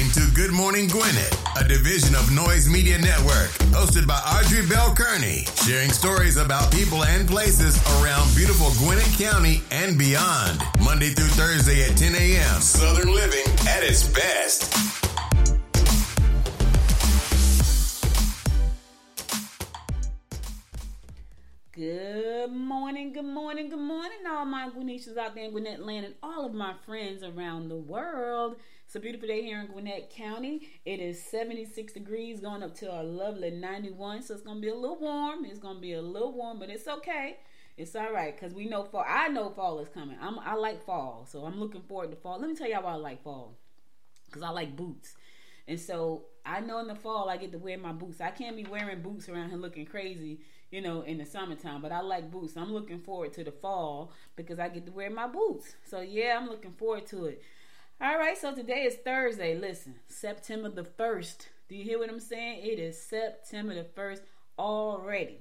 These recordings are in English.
Listening to Good Morning Gwinnett, a division of Noise Media Network, hosted by Audrey Bell Kearney, sharing stories about people and places around beautiful Gwinnett County and beyond. Monday through Thursday at 10 a.m. Southern living at its best. Good morning, good morning, good morning, all my Gwinnetians out there in Gwinnett land and all of my friends around the world. It's a beautiful day here in Gwinnett County. It is 76 degrees, going up to a lovely 91. So it's gonna be a little warm. It's gonna be a little warm, but it's okay. It's all right because we know fall. I know fall is coming. I'm, I like fall, so I'm looking forward to fall. Let me tell y'all why I like fall. Because I like boots. And so I know in the fall I get to wear my boots. I can't be wearing boots around here looking crazy, you know, in the summertime. But I like boots. I'm looking forward to the fall because I get to wear my boots. So yeah, I'm looking forward to it. All right, so today is Thursday. Listen, September the 1st. Do you hear what I'm saying? It is September the 1st already.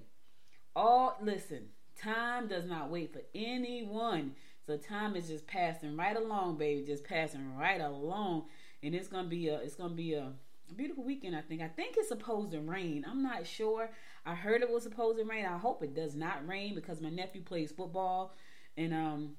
All listen, time does not wait for anyone. So time is just passing right along, baby, just passing right along. And it's gonna be a it's gonna be a, a beautiful weekend, I think. I think it's supposed to rain. I'm not sure. I heard it was supposed to rain. I hope it does not rain because my nephew plays football and um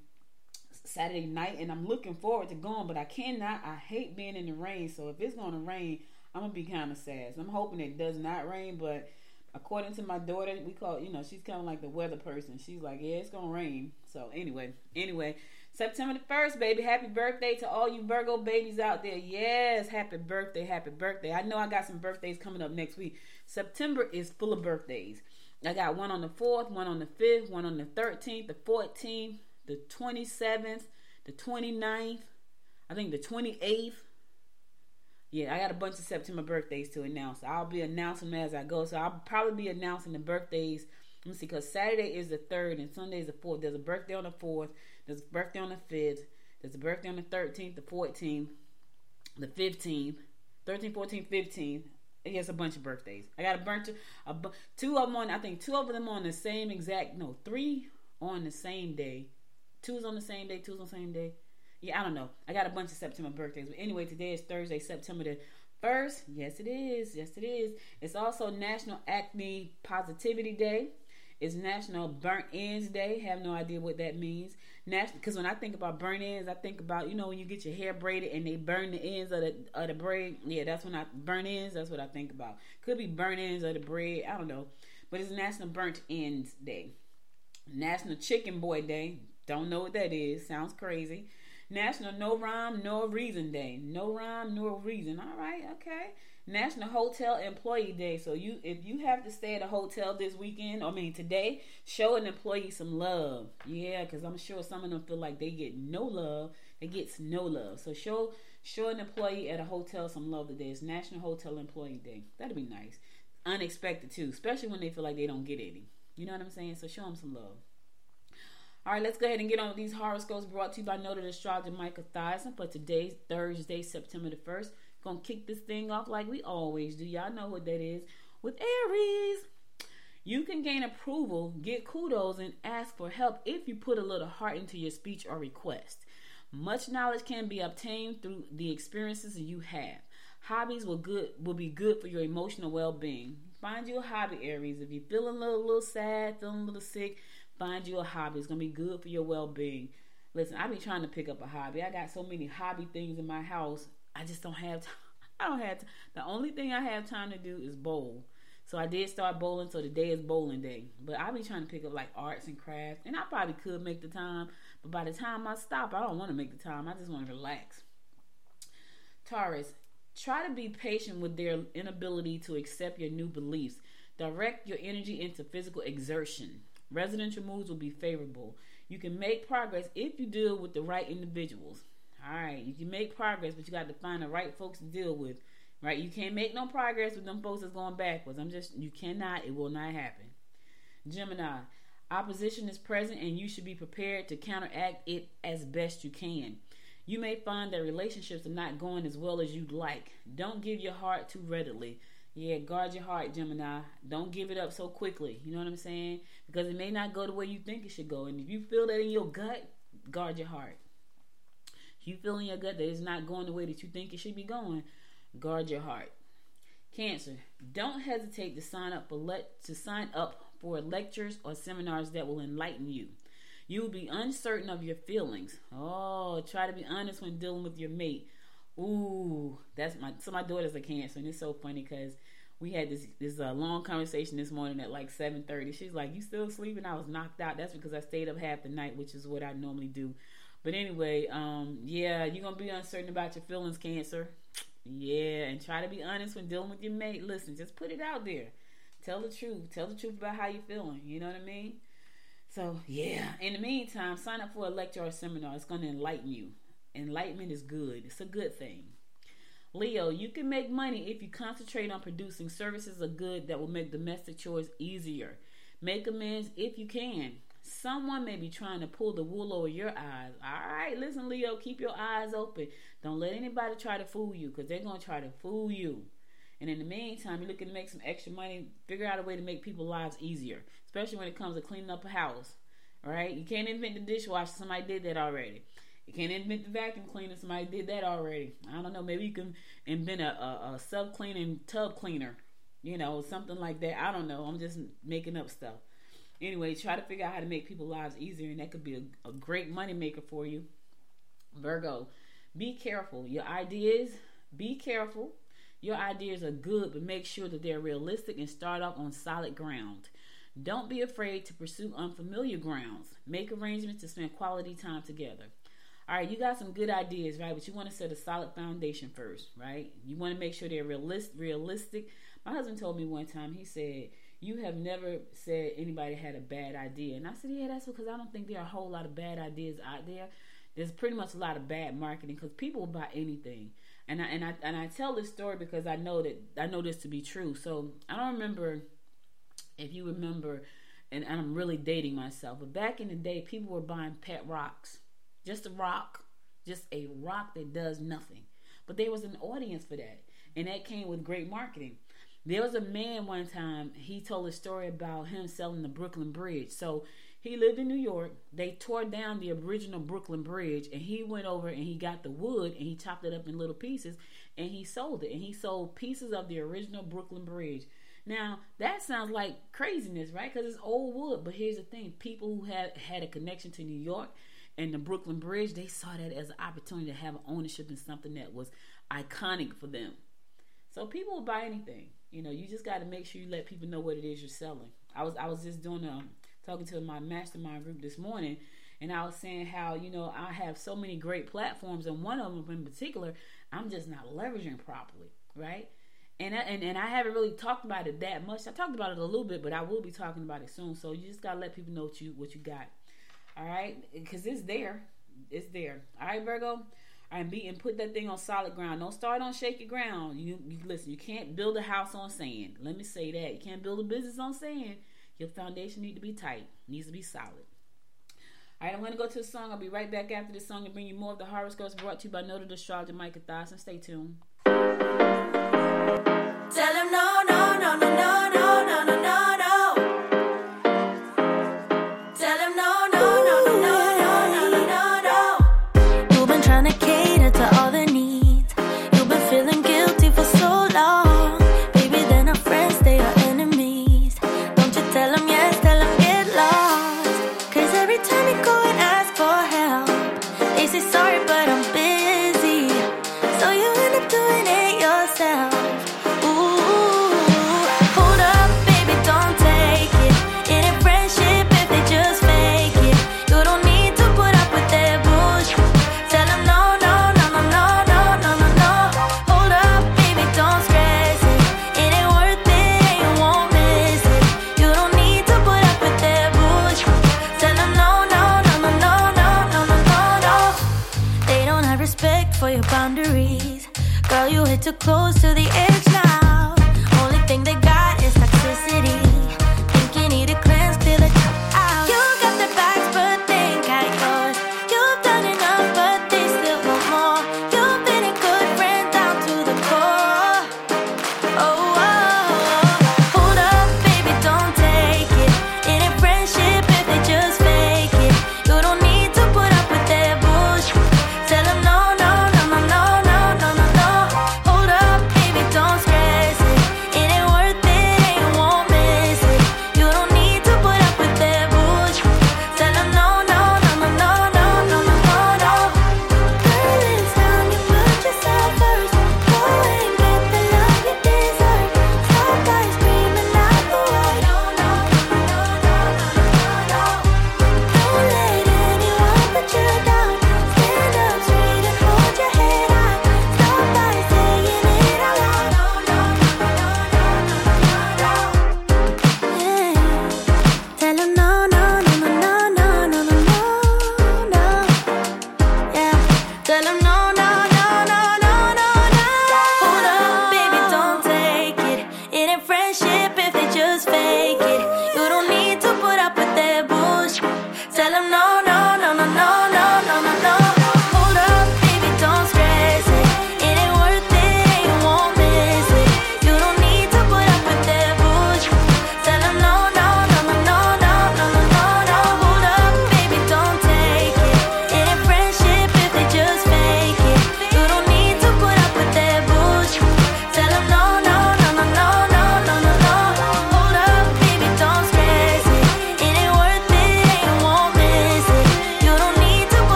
Saturday night, and I'm looking forward to going, but I cannot. I hate being in the rain, so if it's going to rain, I'm gonna be kind of sad. So I'm hoping it does not rain, but according to my daughter, we call you know she's kind of like the weather person. She's like, yeah, it's gonna rain. So anyway, anyway, September the first, baby. Happy birthday to all you Virgo babies out there. Yes, happy birthday, happy birthday. I know I got some birthdays coming up next week. September is full of birthdays. I got one on the fourth, one on the fifth, one on the thirteenth, the fourteenth the 27th, the 29th, I think the 28th. Yeah, I got a bunch of September birthdays to announce. I'll be announcing them as I go. So I'll probably be announcing the birthdays. Let me see, because Saturday is the 3rd and Sunday is the 4th. There's a birthday on the 4th. There's a birthday on the 5th. There's a birthday on the 13th, the 14th, the 15th, 13th, 14th, 15th. He a bunch of birthdays. I got a bunch of a two of them on. I think two of them on the same exact. No, three on the same day Two's on the same day, two's on the same day. Yeah, I don't know. I got a bunch of September birthdays. But anyway, today is Thursday, September the 1st. Yes, it is. Yes, it is. It's also National Acne Positivity Day. It's National Burnt Ends Day. Have no idea what that means. National, because when I think about burnt ends, I think about you know when you get your hair braided and they burn the ends of the of the braid. Yeah, that's when I burn ends. That's what I think about. Could be burnt ends of the braid. I don't know, but it's National Burnt Ends Day. National Chicken Boy Day. Don't know what that is. Sounds crazy. National No Rhyme No Reason Day. No rhyme, no reason. All right, okay. National Hotel Employee Day. So you, if you have to stay at a hotel this weekend, I mean today, show an employee some love. Yeah, because I'm sure some of them feel like they get no love. They get no love. So show show an employee at a hotel some love today. It's National Hotel Employee Day. That'd be nice. Unexpected too, especially when they feel like they don't get any. You know what I'm saying? So show them some love. All right, let's go ahead and get on with these horoscopes brought to you by noted astrologer Michael Thyssen for today's Thursday, September the 1st. Gonna kick this thing off like we always do. Y'all know what that is. With Aries, you can gain approval, get kudos, and ask for help if you put a little heart into your speech or request. Much knowledge can be obtained through the experiences you have. Hobbies will good will be good for your emotional well-being. Find you a hobby, Aries. If you're feeling a little, little sad, feeling a little sick, Find you a hobby. It's gonna be good for your well being. Listen, I be trying to pick up a hobby. I got so many hobby things in my house. I just don't have time. I don't have time. The only thing I have time to do is bowl. So I did start bowling. So today is bowling day. But I be trying to pick up like arts and crafts, and I probably could make the time. But by the time I stop, I don't want to make the time. I just want to relax. Taurus, try to be patient with their inability to accept your new beliefs. Direct your energy into physical exertion. Residential moves will be favorable. You can make progress if you deal with the right individuals. All right, you can make progress, but you got to find the right folks to deal with. Right? You can't make no progress with them folks that's going backwards. I'm just you cannot. It will not happen. Gemini, opposition is present, and you should be prepared to counteract it as best you can. You may find that relationships are not going as well as you'd like. Don't give your heart too readily. Yeah, guard your heart, Gemini. Don't give it up so quickly. You know what I'm saying? Because it may not go the way you think it should go. And if you feel that in your gut, guard your heart. If you feel in your gut that it's not going the way that you think it should be going, guard your heart. Cancer, don't hesitate to sign up for let to sign up for lectures or seminars that will enlighten you. You will be uncertain of your feelings. Oh, try to be honest when dealing with your mate. Ooh, that's my so my daughter's a cancer, and it's so funny because we had this this uh, long conversation this morning at like seven thirty. She's like, "You still sleeping?" I was knocked out. That's because I stayed up half the night, which is what I normally do. But anyway, um, yeah, you're gonna be uncertain about your feelings, Cancer. Yeah, and try to be honest when dealing with your mate. Listen, just put it out there. Tell the truth. Tell the truth about how you're feeling. You know what I mean? So yeah. In the meantime, sign up for a lecture or seminar. It's gonna enlighten you. Enlightenment is good. It's a good thing. Leo, you can make money if you concentrate on producing services of good that will make domestic chores easier. Make amends if you can. Someone may be trying to pull the wool over your eyes. All right, listen, Leo, keep your eyes open. Don't let anybody try to fool you because they're going to try to fool you. And in the meantime, you're looking to make some extra money, figure out a way to make people's lives easier, especially when it comes to cleaning up a house. Right, you can't invent the dishwasher. Somebody did that already. You can't invent the vacuum cleaner. Somebody did that already. I don't know. Maybe you can invent a, a, a self cleaning tub cleaner. You know, something like that. I don't know. I'm just making up stuff. Anyway, try to figure out how to make people's lives easier, and that could be a, a great money maker for you. Virgo, be careful. Your ideas, be careful. Your ideas are good, but make sure that they're realistic and start off on solid ground. Don't be afraid to pursue unfamiliar grounds. Make arrangements to spend quality time together. All right, you got some good ideas, right? But you want to set a solid foundation first, right? You want to make sure they're realist, realistic. My husband told me one time, he said, You have never said anybody had a bad idea. And I said, Yeah, that's because I don't think there are a whole lot of bad ideas out there. There's pretty much a lot of bad marketing because people buy anything. And I and I and I tell this story because I know that I know this to be true. So I don't remember if you remember, and, and I'm really dating myself, but back in the day, people were buying pet rocks just a rock, just a rock that does nothing. But there was an audience for that, and that came with great marketing. There was a man one time, he told a story about him selling the Brooklyn Bridge. So he lived in New York. They tore down the original Brooklyn Bridge, and he went over and he got the wood and he chopped it up in little pieces and he sold it. And he sold pieces of the original Brooklyn Bridge. Now that sounds like craziness, right? Because it's old wood. But here's the thing: people who had had a connection to New York, and the Brooklyn Bridge, they saw that as an opportunity to have ownership in something that was iconic for them. So people will buy anything. You know, you just got to make sure you let people know what it is you're selling. I was I was just doing um, talking to my mastermind group this morning, and I was saying how you know I have so many great platforms, and one of them in particular, I'm just not leveraging properly, right? And I, and and I haven't really talked about it that much. I talked about it a little bit, but I will be talking about it soon. So you just gotta let people know what you what you got. All right, because it's there, it's there. All right, Virgo. And be and put that thing on solid ground. Don't start on shaky ground. You, you listen. You can't build a house on sand. Let me say that. You can't build a business on sand. Your foundation need to be tight. Needs to be solid. All right, I'm going to go to the song. I'll be right back after the song and bring you more of the horoscopes brought to you by Noted Astrologer Micah Thiessen. Stay tuned. Tell him no, no, no, no, no,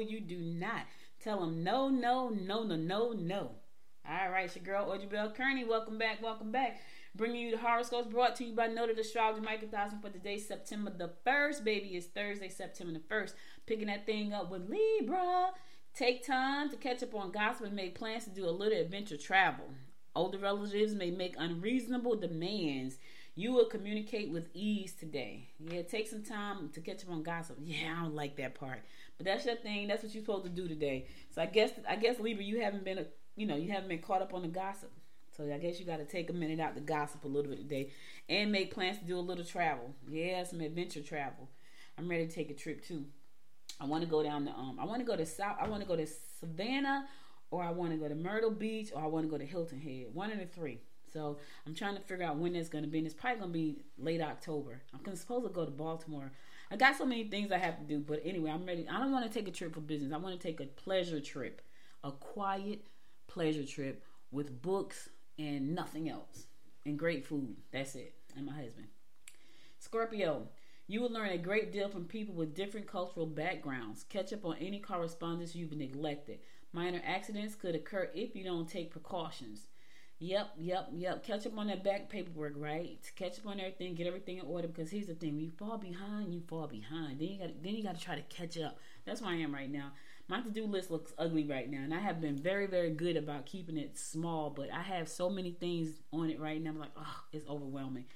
You do not. Tell them no, no, no, no, no, no. All right, it's your girl Audrey Bell Kearney. Welcome back, welcome back. Bringing you the horoscopes brought to you by Noted Astrologer Michael Thousand for today, September the 1st. Baby, it's Thursday, September the 1st. Picking that thing up with Libra. Take time to catch up on gossip and make plans to do a little adventure travel. Older relatives may make unreasonable demands. You will communicate with ease today. Yeah, take some time to catch up on gossip. Yeah, I don't like that part, but that's your thing. That's what you're supposed to do today. So I guess I guess Libra, you haven't been, a, you know, you haven't been caught up on the gossip. So I guess you got to take a minute out to gossip a little bit today, and make plans to do a little travel. Yeah, some adventure travel. I'm ready to take a trip too. I want to go down to um. I want to go to South. I want to go to Savannah, or I want to go to Myrtle Beach, or I want to go to Hilton Head. One of the three. So I'm trying to figure out when that's going to be. And it's probably going to be late October. I'm supposed to go to Baltimore. I got so many things I have to do, but anyway, I'm ready. I don't want to take a trip for business. I want to take a pleasure trip, a quiet pleasure trip with books and nothing else, and great food. That's it. And my husband. Scorpio, you will learn a great deal from people with different cultural backgrounds. Catch up on any correspondence you've neglected. Minor accidents could occur if you don't take precautions. Yep, yep, yep. Catch up on that back paperwork, right? Catch up on everything, get everything in order. Because here's the thing: when you fall behind, you fall behind. Then you got, then you got to try to catch up. That's where I am right now. My to-do list looks ugly right now, and I have been very, very good about keeping it small. But I have so many things on it right now. I'm like, oh, it's overwhelming.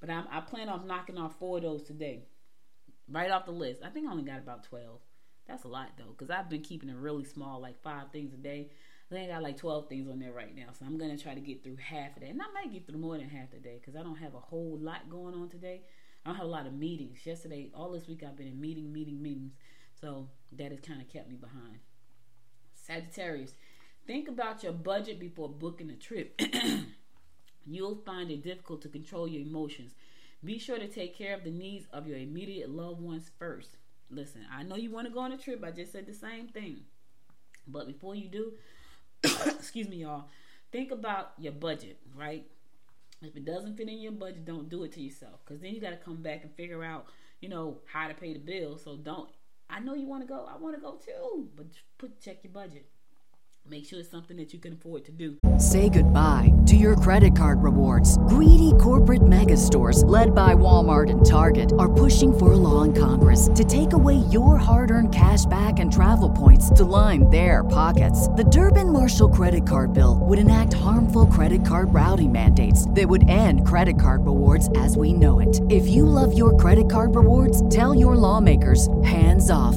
But I'm, I plan on knocking off four of those today, right off the list. I think I only got about twelve. That's a lot though, because I've been keeping it really small, like five things a day. I got like 12 things on there right now. So I'm going to try to get through half of that. And I might get through more than half the day because I don't have a whole lot going on today. I don't have a lot of meetings. Yesterday, all this week, I've been in meeting, meeting, meetings. So that has kind of kept me behind. Sagittarius, think about your budget before booking a trip. You'll find it difficult to control your emotions. Be sure to take care of the needs of your immediate loved ones first. Listen, I know you want to go on a trip. I just said the same thing. But before you do, excuse me, y'all. Think about your budget, right? If it doesn't fit in your budget, don't do it to yourself. Because then you got to come back and figure out, you know, how to pay the bill. So don't. I know you want to go. I want to go too, but put check your budget. Make sure it's something that you can afford to do. Say goodbye to your credit card rewards. Greedy corporate mega stores, led by Walmart and Target, are pushing for a law in Congress to take away your hard earned cash back and travel points to line their pockets. The Durbin Marshall credit card bill would enact harmful credit card routing mandates that would end credit card rewards as we know it. If you love your credit card rewards, tell your lawmakers hands off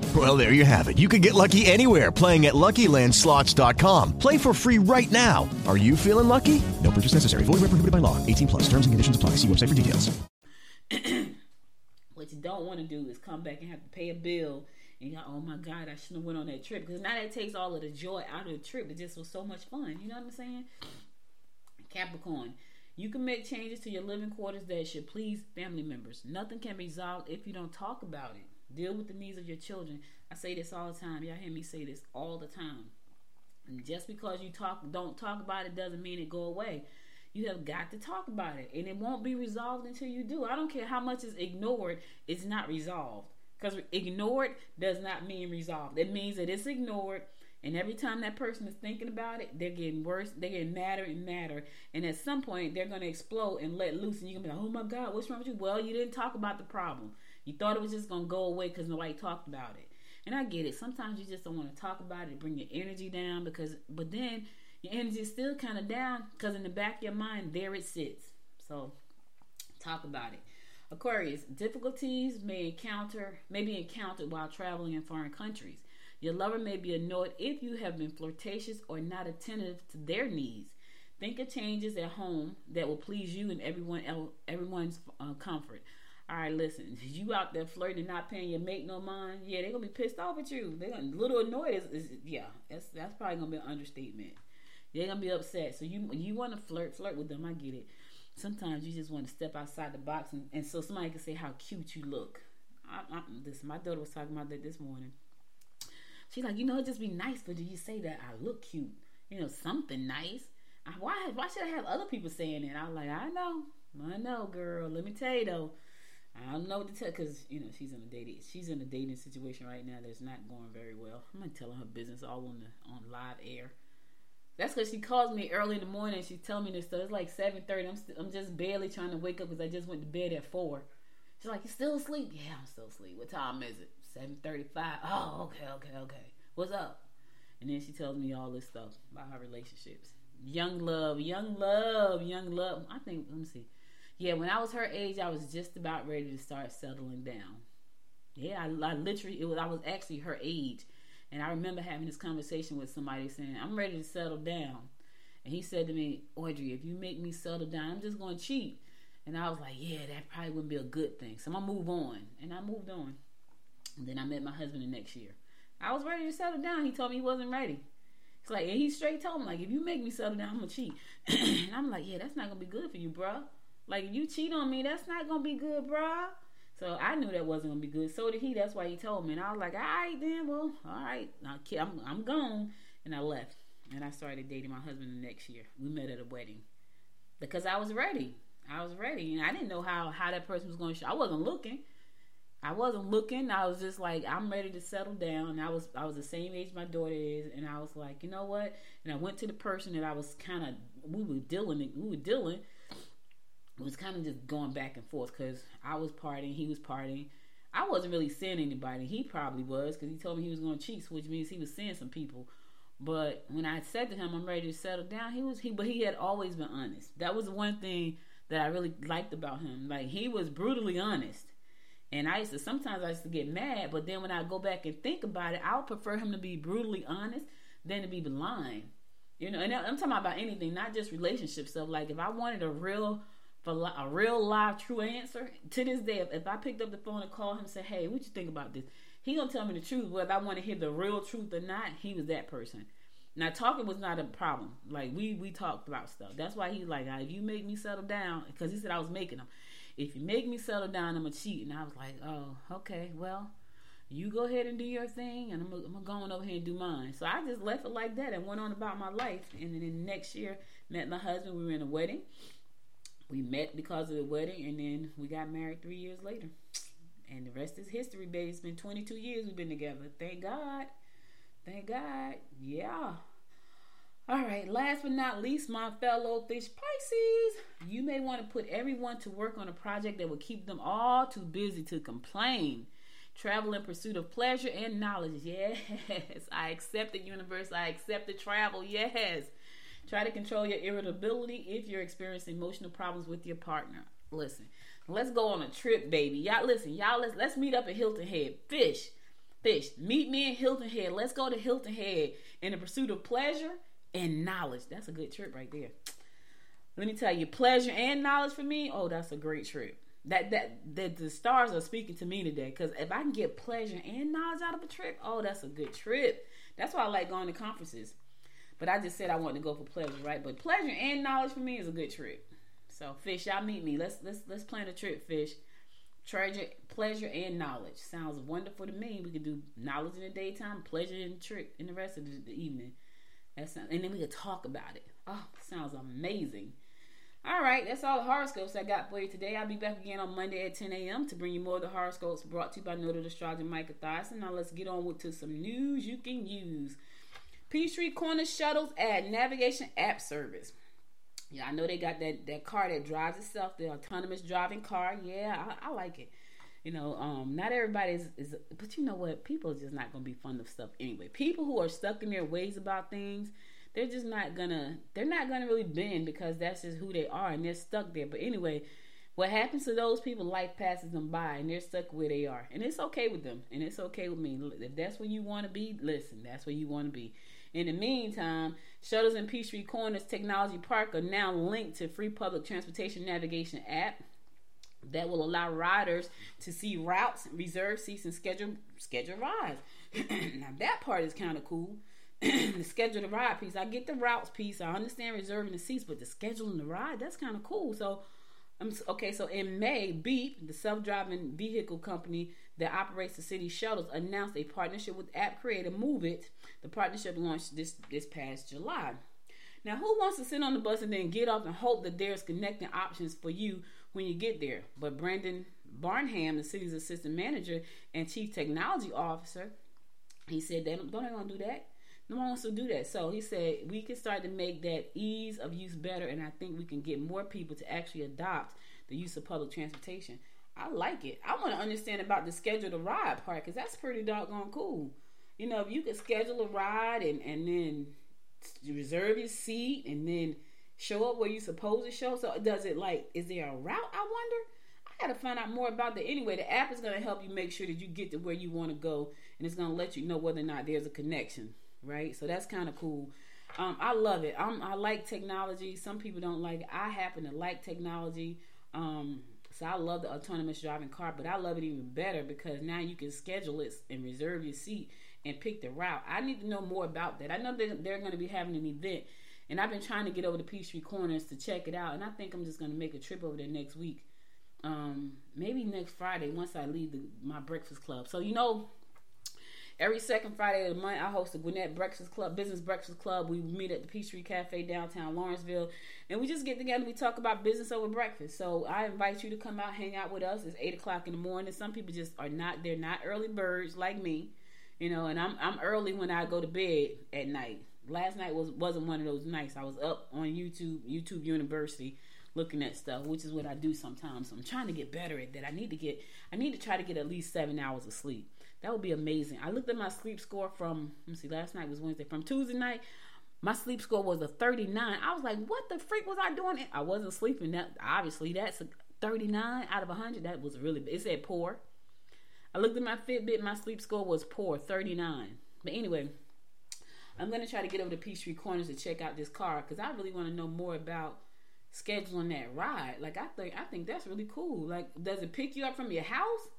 Well, there you have it. You can get lucky anywhere playing at LuckyLandSlots.com. Play for free right now. Are you feeling lucky? No purchase necessary. Void where prohibited by law. 18 plus. Terms and conditions apply. See website for details. what you don't want to do is come back and have to pay a bill and you're like, oh my god, I shouldn't have went on that trip because now that takes all of the joy out of the trip. It just was so much fun. You know what I'm saying? Capricorn, you can make changes to your living quarters that should please family members. Nothing can be resolved if you don't talk about it. Deal with the needs of your children. I say this all the time. Y'all hear me say this all the time. And just because you talk don't talk about it doesn't mean it go away. You have got to talk about it. And it won't be resolved until you do. I don't care how much is ignored, it's not resolved. Because ignored does not mean resolved. It means that it's ignored and every time that person is thinking about it, they're getting worse. They're getting madder and madder. And at some point, they're going to explode and let loose. And you're going to be like, oh my God, what's wrong with you? Well, you didn't talk about the problem. You thought it was just to go away because nobody talked about it. And I get it. Sometimes you just don't want to talk about it, bring your energy down because, but then your energy is still kind of down because in the back of your mind, there it sits. So talk about it. Aquarius, difficulties may encounter may be encountered while traveling in foreign countries. Your lover may be annoyed if you have been flirtatious or not attentive to their needs. Think of changes at home that will please you and everyone else, everyone's uh, comfort. All right, listen. You out there flirting, and not paying your mate no mind. Yeah, they're gonna be pissed off at you. They're gonna a little annoyed. Is, yeah, that's that's probably gonna be an understatement. They're gonna be upset. So you you want to flirt, flirt with them. I get it. Sometimes you just want to step outside the box, and, and so somebody can say how cute you look. I, I, this my daughter was talking about that this morning. She's like, you know, it just be nice, but do you say that I look cute? You know, something nice. I, why? Why should I have other people saying it? I was like, I know, I know, girl. Let me tell you though. I don't know what to tell because you know she's in a dating she's in a dating situation right now that's not going very well. I'm not telling her business all on the on live air. That's because she calls me early in the morning. She's telling me this stuff. It's like seven thirty. I'm st- I'm just barely trying to wake up because I just went to bed at four. She's like, "You still asleep?" Yeah, I'm still asleep. What time is it? Seven thirty-five. Oh, okay, okay, okay. What's up? And then she tells me all this stuff about her relationships. Young love, young love, young love. I think. Let me see. Yeah, when I was her age, I was just about ready to start settling down. Yeah, I, I literally, it was. I was actually her age, and I remember having this conversation with somebody saying, "I'm ready to settle down," and he said to me, "Audrey, if you make me settle down, I'm just going to cheat." And I was like, "Yeah, that probably wouldn't be a good thing." So I'm gonna move on, and I moved on. And then I met my husband the next year. I was ready to settle down. He told me he wasn't ready. It's like, and he straight told me, like, if you make me settle down, I'm gonna cheat. and I'm like, yeah, that's not gonna be good for you, bro. Like, you cheat on me, that's not gonna be good, bro. So I knew that wasn't gonna be good. So did he. That's why he told me. And I was like, all right, then, well, all right, I'm I'm gone. And I left. And I started dating my husband the next year. We met at a wedding because I was ready. I was ready, and I didn't know how how that person was going to show. I wasn't looking. I wasn't looking. I was just like, I'm ready to settle down. I was I was the same age my daughter is, and I was like, you know what? And I went to the person that I was kind of we were dealing we were dealing. It was kind of just going back and forth because I was partying, he was partying. I wasn't really seeing anybody. He probably was because he told me he was going to cheat, which means he was seeing some people. But when I said to him, "I'm ready to settle down," he was he, but he had always been honest. That was one thing that I really liked about him. Like he was brutally honest and I used to sometimes I used to get mad, but then when I go back and think about it, I would prefer him to be brutally honest than to be blind. You know, and I'm talking about anything, not just relationship stuff. Like if I wanted a real, a real live, true answer to this day, if, I picked up the phone and called him and said, "Hey, what you think about this?" He gonna tell me the truth, whether I want to hear the real truth or not. He was that person. Now talking was not a problem. Like we we talked about stuff. That's why he like, if you make me settle down, because he said I was making him. If you make me settle down, I'm gonna cheat. And I was like, oh, okay, well, you go ahead and do your thing, and I'm, I'm going over here and do mine. So I just left it like that and went on about my life. And then the next year, met my husband. We were in a wedding. We met because of the wedding, and then we got married three years later. And the rest is history, baby. It's been 22 years we've been together. Thank God. Thank God. Yeah. All right, last but not least, my fellow fish Pisces, you may want to put everyone to work on a project that will keep them all too busy to complain. Travel in pursuit of pleasure and knowledge. Yes, I accept the universe. I accept the travel. Yes. Try to control your irritability if you're experiencing emotional problems with your partner. Listen, let's go on a trip, baby. Y'all listen, y'all let's let's meet up at Hilton Head. Fish. Fish. Meet me in Hilton Head. Let's go to Hilton Head in the pursuit of pleasure and knowledge. That's a good trip right there. Let me tell you, pleasure and knowledge for me, oh, that's a great trip. That that that the stars are speaking to me today. Because if I can get pleasure and knowledge out of a trip, oh, that's a good trip. That's why I like going to conferences. But I just said I want to go for pleasure, right? But pleasure and knowledge for me is a good trip. So fish, y'all meet me. Let's let's let's plan a trip, fish. Treasure, pleasure, and knowledge sounds wonderful to me. We could do knowledge in the daytime, pleasure the trip in the rest of the, the evening. That sounds, and then we could talk about it. Oh, sounds amazing. All right, that's all the horoscopes I got for you today. I'll be back again on Monday at 10 a.m. to bring you more of the horoscopes brought to you by Noted Astrologer Micah Thyssen. Now let's get on with to some news you can use. Peachtree Corner Shuttles add navigation app service. Yeah, I know they got that, that car that drives itself, the autonomous driving car. Yeah, I, I like it. You know, um, not everybody is, is, but you know what? People are just not going to be fond of stuff anyway. People who are stuck in their ways about things, they're just not gonna, they're not gonna really bend because that's just who they are and they're stuck there. But anyway, what happens to those people? Life passes them by and they're stuck where they are, and it's okay with them, and it's okay with me. If that's where you want to be, listen, that's where you want to be. In the meantime, shuttles in Peachtree Corners Technology Park are now linked to free public transportation navigation app that will allow riders to see routes, reserve seats, and schedule schedule rides. now that part is kind of cool. the schedule the ride piece, I get the routes piece. I understand reserving the seats, but the scheduling the ride, that's kind of cool. So, um, okay, so in May, Beep, the self-driving vehicle company that operates the city shuttles, announced a partnership with app creator Moovit. The partnership launched this this past July. Now, who wants to sit on the bus and then get off and hope that there's connecting options for you when you get there? But Brandon Branham, the city's assistant manager and chief technology officer, he said they don't, don't want to do that. No one wants to do that. So he said we can start to make that ease of use better, and I think we can get more people to actually adopt the use of public transportation. I like it. I want to understand about the schedule to ride part because that's pretty doggone cool. You know, if you could schedule a ride and and then reserve your seat and then show up where you're supposed to show. So does it like is there a route? I wonder. I gotta find out more about that. Anyway, the app is gonna help you make sure that you get to where you want to go, and it's gonna let you know whether or not there's a connection. Right. So that's kind of cool. Um, I love it. I'm, I like technology. Some people don't like it. I happen to like technology. Um, so I love the autonomous driving car, but I love it even better because now you can schedule it and reserve your seat and pick the route. I need to know more about that. I know that they're going to be having an event, and I've been trying to get over to Peachtree Corners to check it out, and I think I'm just going to make a trip over there next week. Um, maybe next Friday once I leave the, my breakfast club. So you know, every second Friday of the month, I host the Gwinnett Breakfast Club, Business Breakfast Club. We meet at the Peachtree Cafe downtown Lawrenceville, and we just get together. We talk about business over breakfast. So I invite you to come out, hang out with us. It's eight o'clock in the morning. Some people just are not. They're not early birds like me you know, and I'm I'm early when I go to bed at night. Last night was wasn't one of those nights. I was up on YouTube, YouTube University, looking at stuff, which is what I do sometimes. So I'm trying to get better at that. I need to get I need to try to get at least seven hours of sleep. That would be amazing. I looked at my sleep score from let me see, last night was Wednesday. From Tuesday night, my sleep score was a 39. I was like, what the freak was I doing? I wasn't sleeping. That obviously that's a 39 out of 100. That was really it said poor. I looked at my Fitbit, my sleep score was poor, 39. But anyway, I'm to try to get over to Peachtree Corners to check out this car because I really want to know more about scheduling that ride. Like I think I think that's really cool. Like does it pick you up from your house?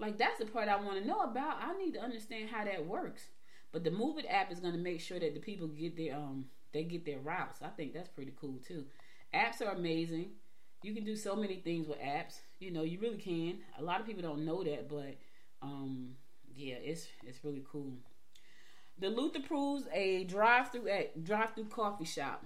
Like that's the part I want to know about. I need to understand how that works. But the Moovit app is going to make sure that the people get their um they get their routes. I think that's pretty cool too. Apps are amazing. You can do so many things with apps. You know, you really can. A lot of people don't know that, but um, yeah, it's it's really cool. Duluth approves a drive-through at drive-through coffee shop.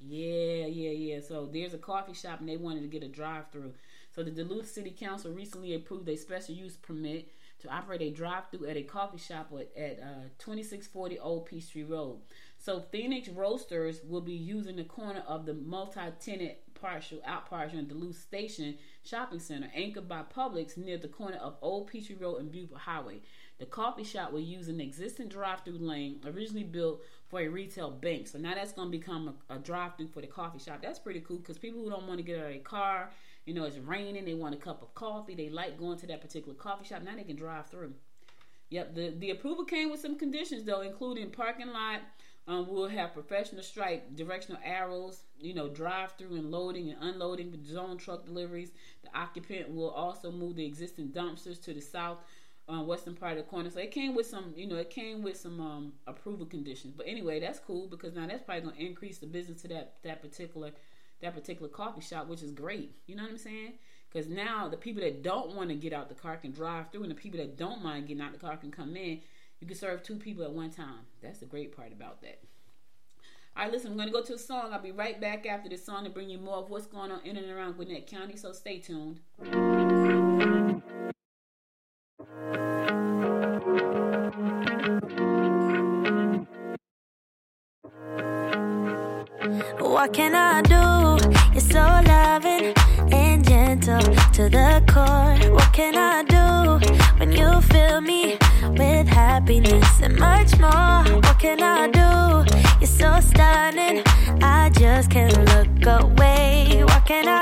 Yeah, yeah, yeah. So there's a coffee shop and they wanted to get a drive-through. So the Duluth City Council recently approved a special use permit to operate a drive-through at a coffee shop at, at uh, 2640 Old Peachtree Road. So Phoenix Roasters will be using the corner of the multi-tenant partial out partial in Duluth Station Shopping Center, anchored by Publix near the corner of Old Peachtree Road and Buford Highway. The coffee shop will use an existing drive-through lane originally built for a retail bank. So now that's going to become a, a drive-through for the coffee shop. That's pretty cool because people who don't want to get out of their car, you know, it's raining, they want a cup of coffee, they like going to that particular coffee shop. Now they can drive through. Yep, the, the approval came with some conditions though, including parking lot. Um, we'll have professional stripe, directional arrows, you know, drive through and loading and unloading zone truck deliveries. The occupant will also move the existing dumpsters to the south uh, western part of the corner. So it came with some, you know, it came with some um, approval conditions. But anyway, that's cool because now that's probably gonna increase the business to that that particular that particular coffee shop, which is great. You know what I'm saying? Because now the people that don't want to get out the car can drive through, and the people that don't mind getting out the car can come in. You can serve two people at one time. That's the great part about that. All right, listen, I'm going to go to a song. I'll be right back after this song to bring you more of what's going on in and around Gwinnett County, so stay tuned. What can I do? So loving and gentle to the core. What can I do when you fill me with happiness and much more? What can I do? You're so stunning. I just can't look away. What can I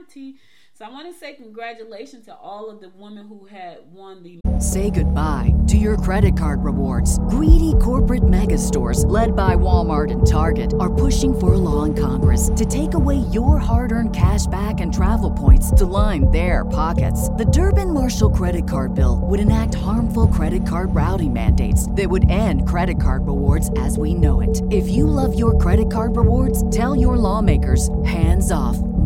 County. So I want to say congratulations to all of the women who had won the Say goodbye to your credit card rewards. Greedy corporate mega stores, led by Walmart and Target, are pushing for a law in Congress to take away your hard earned cash back and travel points to line their pockets. The Durbin Marshall credit card bill would enact harmful credit card routing mandates that would end credit card rewards as we know it. If you love your credit card rewards, tell your lawmakers hands off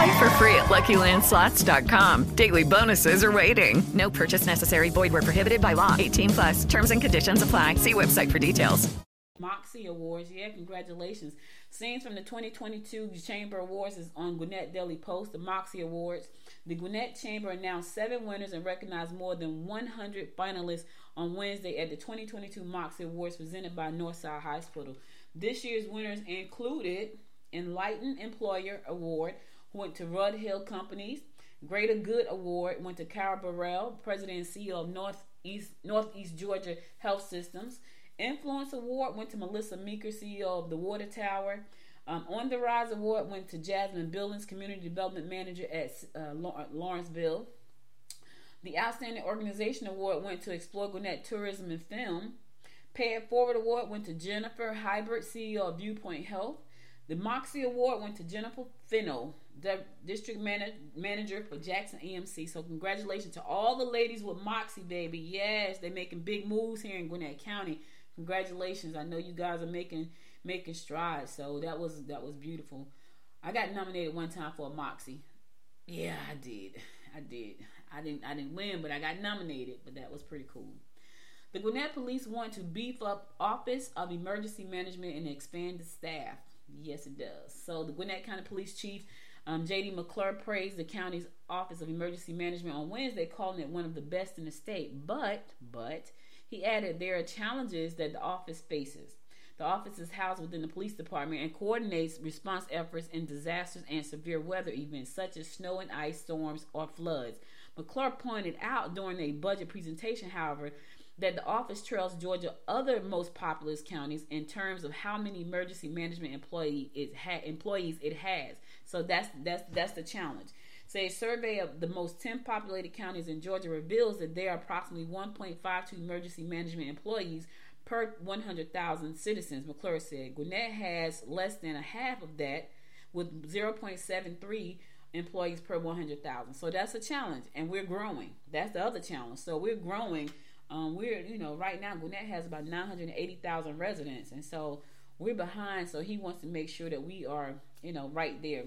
Play for free at LuckyLandSlots.com. Daily bonuses are waiting. No purchase necessary. Void where prohibited by law. 18 plus. Terms and conditions apply. See website for details. Moxie Awards. Yeah, congratulations. Scenes from the 2022 Chamber Awards is on Gwinnett Daily Post. The Moxie Awards. The Gwinnett Chamber announced seven winners and recognized more than 100 finalists on Wednesday at the 2022 Moxie Awards presented by Northside Hospital. This year's winners included Enlightened Employer Award went to Rudd Hill Companies. Greater Good Award went to Carol Burrell, President and CEO of Northeast Northeast Georgia Health Systems. Influence Award went to Melissa Meeker, CEO of the Water Tower. Um, On the Rise Award went to Jasmine Billings, Community Development Manager at uh, Lawrenceville. The Outstanding Organization Award went to Explore Gwinnett Tourism and Film. Pay It Forward Award went to Jennifer Hibbard, CEO of Viewpoint Health. The Moxie Award went to Jennifer Fennell, the District Man- Manager for Jackson EMC. So congratulations to all the ladies with Moxie, baby. Yes, they're making big moves here in Gwinnett County. Congratulations. I know you guys are making making strides. So that was that was beautiful. I got nominated one time for a Moxie. Yeah, I did. I did. I didn't I didn't win, but I got nominated, but that was pretty cool. The Gwinnett Police want to beef up Office of Emergency Management and expand the staff. Yes, it does. So the Gwinnett County Police Chief um, J.D. McClure praised the county's Office of Emergency Management on Wednesday, calling it one of the best in the state. But, but he added there are challenges that the office faces. The office is housed within the police department and coordinates response efforts in disasters and severe weather events such as snow and ice storms or floods. McClure pointed out during a budget presentation, however, that the office trails Georgia other most populous counties in terms of how many emergency management employee it ha- employees it has. So that's that's that's the challenge. Say a survey of the most 10 populated counties in Georgia reveals that there are approximately 1.52 emergency management employees per 100,000 citizens, McClure said. Gwinnett has less than a half of that with 0.73 employees per 100,000. So that's a challenge, and we're growing. That's the other challenge. So we're growing um, we're, you know, right now Gwinnett has about 980,000 residents, and so we're behind. So he wants to make sure that we are, you know, right there.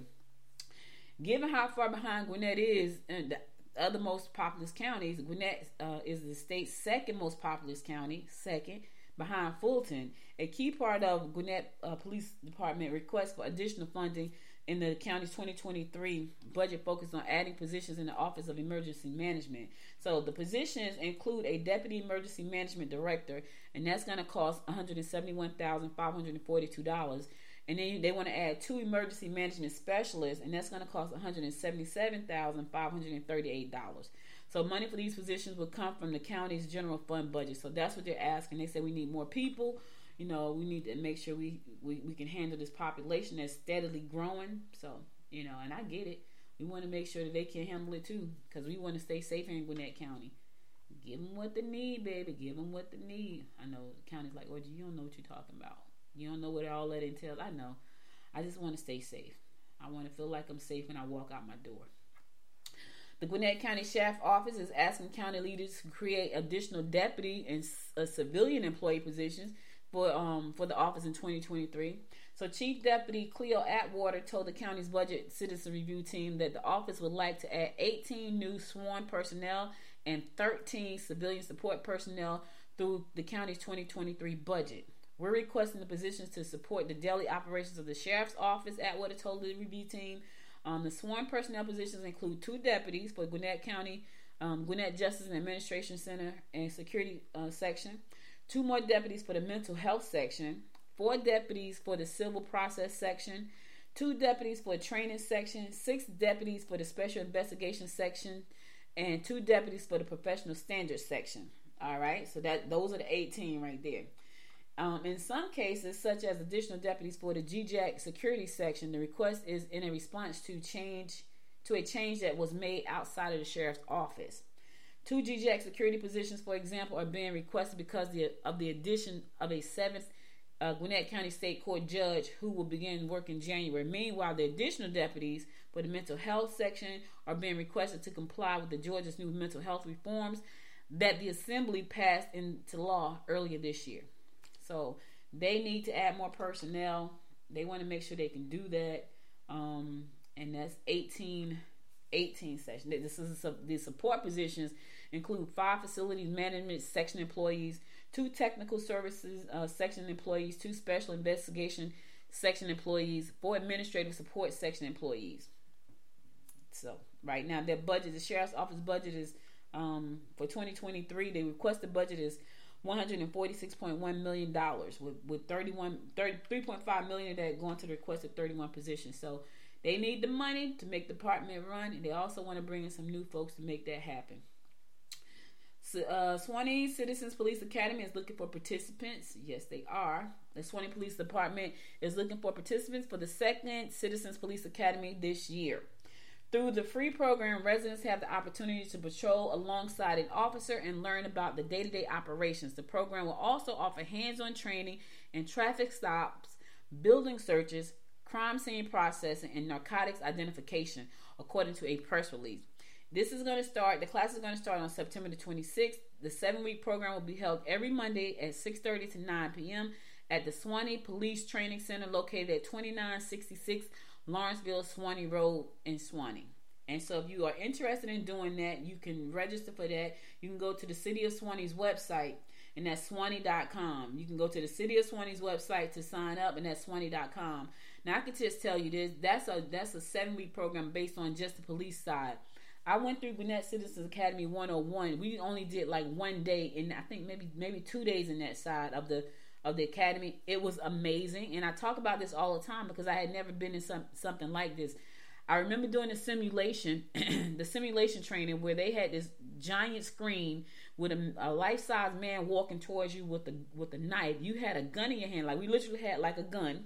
Given how far behind Gwinnett is, and the other most populous counties, Gwinnett uh, is the state's second most populous county, second behind Fulton. A key part of Gwinnett uh, Police Department request for additional funding in the county's 2023 budget focused on adding positions in the Office of Emergency Management. So the positions include a Deputy Emergency Management Director, and that's going to cost $171,542. And then they want to add two emergency management specialists, and that's going to cost $177,538. So money for these positions will come from the county's general fund budget. So that's what they're asking. They said we need more people you know, we need to make sure we, we, we can handle this population that's steadily growing. So, you know, and I get it. We want to make sure that they can handle it too because we want to stay safe in Gwinnett County. Give them what they need, baby. Give them what they need. I know the county's like, oh, you don't know what you're talking about. You don't know what all that entails. I know. I just want to stay safe. I want to feel like I'm safe when I walk out my door. The Gwinnett County Sheriff Office is asking county leaders to create additional deputy and uh, civilian employee positions for um for the office in 2023. So Chief Deputy Cleo Atwater told the county's budget citizen review team that the office would like to add 18 new sworn personnel and 13 civilian support personnel through the county's 2023 budget. We're requesting the positions to support the daily operations of the sheriff's office at the review team. Um, the sworn personnel positions include two deputies for Gwinnett County, um, Gwinnett Justice and Administration Center and Security uh, Section, two more deputies for the Mental Health Section, four deputies for the Civil Process Section, two deputies for Training Section, six deputies for the Special Investigation Section, and two deputies for the Professional Standards Section. All right, so that those are the 18 right there. Um, in some cases, such as additional deputies for the GJAC security section, the request is in a response to change to a change that was made outside of the sheriff's office. Two GJAC security positions, for example, are being requested because of the addition of a seventh uh, Gwinnett County State Court judge who will begin work in January. Meanwhile, the additional deputies for the mental health section are being requested to comply with the Georgia's new mental health reforms that the Assembly passed into law earlier this year. So they need to add more personnel. They want to make sure they can do that. Um, and that's 18, 18 sessions. This is the support positions include five facilities management section employees, two technical services uh, section employees, two special investigation section employees, four administrative support section employees. So right now, their budget, the sheriff's office budget is um, for 2023. They request The budget is 146.1 million dollars with with 31 3.5 million of that going to the requested 31 positions. So they need the money to make the department run, and they also want to bring in some new folks to make that happen. So, uh, Suwanee Citizens Police Academy is looking for participants. Yes, they are. The Suwanee Police Department is looking for participants for the second Citizens Police Academy this year. Through the free program, residents have the opportunity to patrol alongside an officer and learn about the day to day operations. The program will also offer hands on training in traffic stops, building searches, crime scene processing, and narcotics identification, according to a press release. This is going to start, the class is going to start on September the 26th. The seven week program will be held every Monday at 6.30 to 9 p.m. at the Suwanee Police Training Center located at 2966 Lawrenceville Suwanee Road in Suwanee. And so, if you are interested in doing that, you can register for that. You can go to the City of Suwanee's website, and that's Suwanee.com. You can go to the City of Suwanee's website to sign up, and that's Suwanee.com. Now, I can just tell you this: that's a that's a seven week program based on just the police side. I went through Gwinnett Citizens Academy 101. We only did like one day, and I think maybe maybe two days in that side of the of the academy. It was amazing, and I talk about this all the time because I had never been in some something like this. I remember doing a simulation, the simulation training where they had this giant screen with a, a life size man walking towards you with a with a knife. You had a gun in your hand, like we literally had like a gun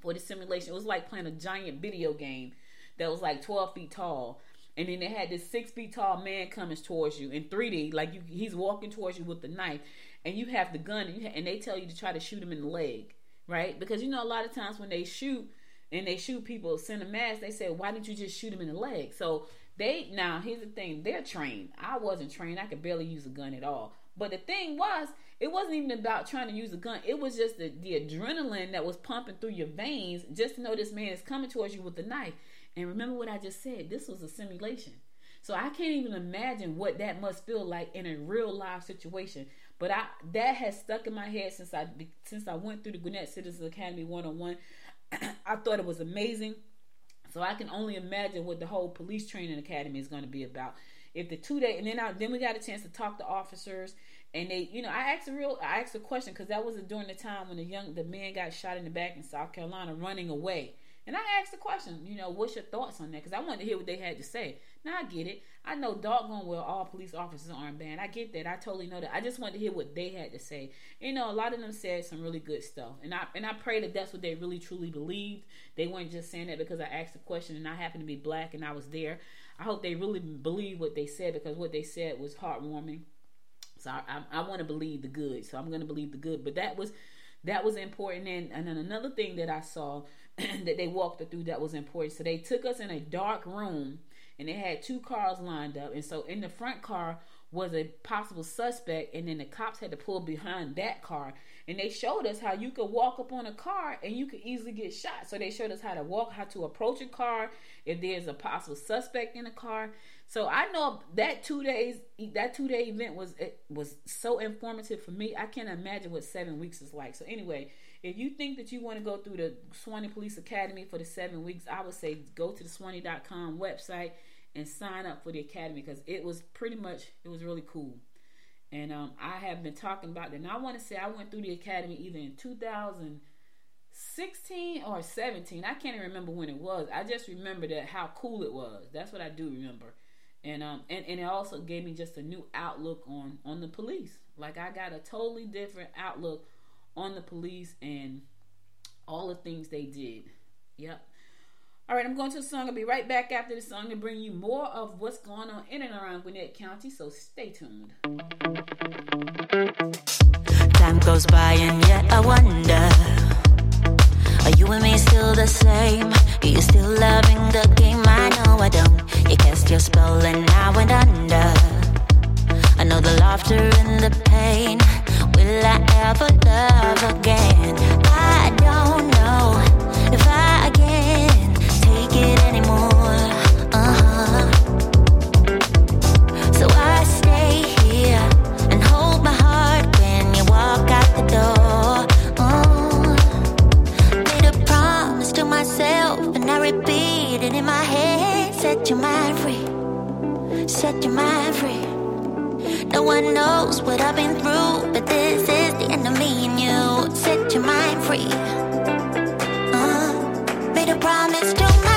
for the simulation. It was like playing a giant video game that was like twelve feet tall. And then they had this six feet tall man coming towards you in 3D, like you, he's walking towards you with the knife, and you have the gun, and, ha- and they tell you to try to shoot him in the leg, right? Because you know a lot of times when they shoot and they shoot people, mass, they say, why didn't you just shoot him in the leg? So they now here's the thing, they're trained. I wasn't trained. I could barely use a gun at all. But the thing was, it wasn't even about trying to use a gun. It was just the, the adrenaline that was pumping through your veins just to know this man is coming towards you with a knife. And remember what I just said this was a simulation. So I can't even imagine what that must feel like in a real life situation. But I that has stuck in my head since I since I went through the Gwinnett Citizens Academy 101. I thought it was amazing. So I can only imagine what the whole police training academy is going to be about. If the two day and then I then we got a chance to talk to officers and they you know I asked a real I asked a question because that was during the time when the young the man got shot in the back in South Carolina running away and I asked the question, you know, what's your thoughts on that? Because I wanted to hear what they had to say. Now I get it. I know doggone well all police officers aren't banned. I get that. I totally know that. I just wanted to hear what they had to say. You know, a lot of them said some really good stuff, and I and I pray that that's what they really truly believed. They weren't just saying that because I asked the question and I happened to be black and I was there. I hope they really believe what they said because what they said was heartwarming. So I, I, I want to believe the good. So I'm going to believe the good. But that was that was important. And, and then another thing that I saw that they walked through that was important. So they took us in a dark room and they had two cars lined up. And so in the front car was a possible suspect, and then the cops had to pull behind that car. and they showed us how you could walk up on a car and you could easily get shot. So they showed us how to walk, how to approach a car if there's a possible suspect in a car. So I know that two days, that two day event was it was so informative for me. I can't imagine what seven weeks is like. So anyway, if you think that you want to go through the Suwanee Police Academy for the seven weeks, I would say go to the Suwanee.com website and sign up for the academy because it was pretty much it was really cool. And um, I have been talking about that. And I want to say I went through the academy either in 2016 or 17. I can't even remember when it was. I just remember that how cool it was. That's what I do remember. And um and, and it also gave me just a new outlook on on the police. Like I got a totally different outlook on the police and all the things they did. Yep. All right, I'm going to a song. I'll be right back after the song to bring you more of what's going on in and around Gwinnett County, so stay tuned. Time goes by and yet I wonder you and me still the same? You still loving the game? I know I don't You cast your spell and I went under I know the laughter and the pain Will I ever love again? I don't know if I your mind free. Set your mind free. No one knows what I've been through, but this is the end of me and you. Set your mind free. Uh, made a promise to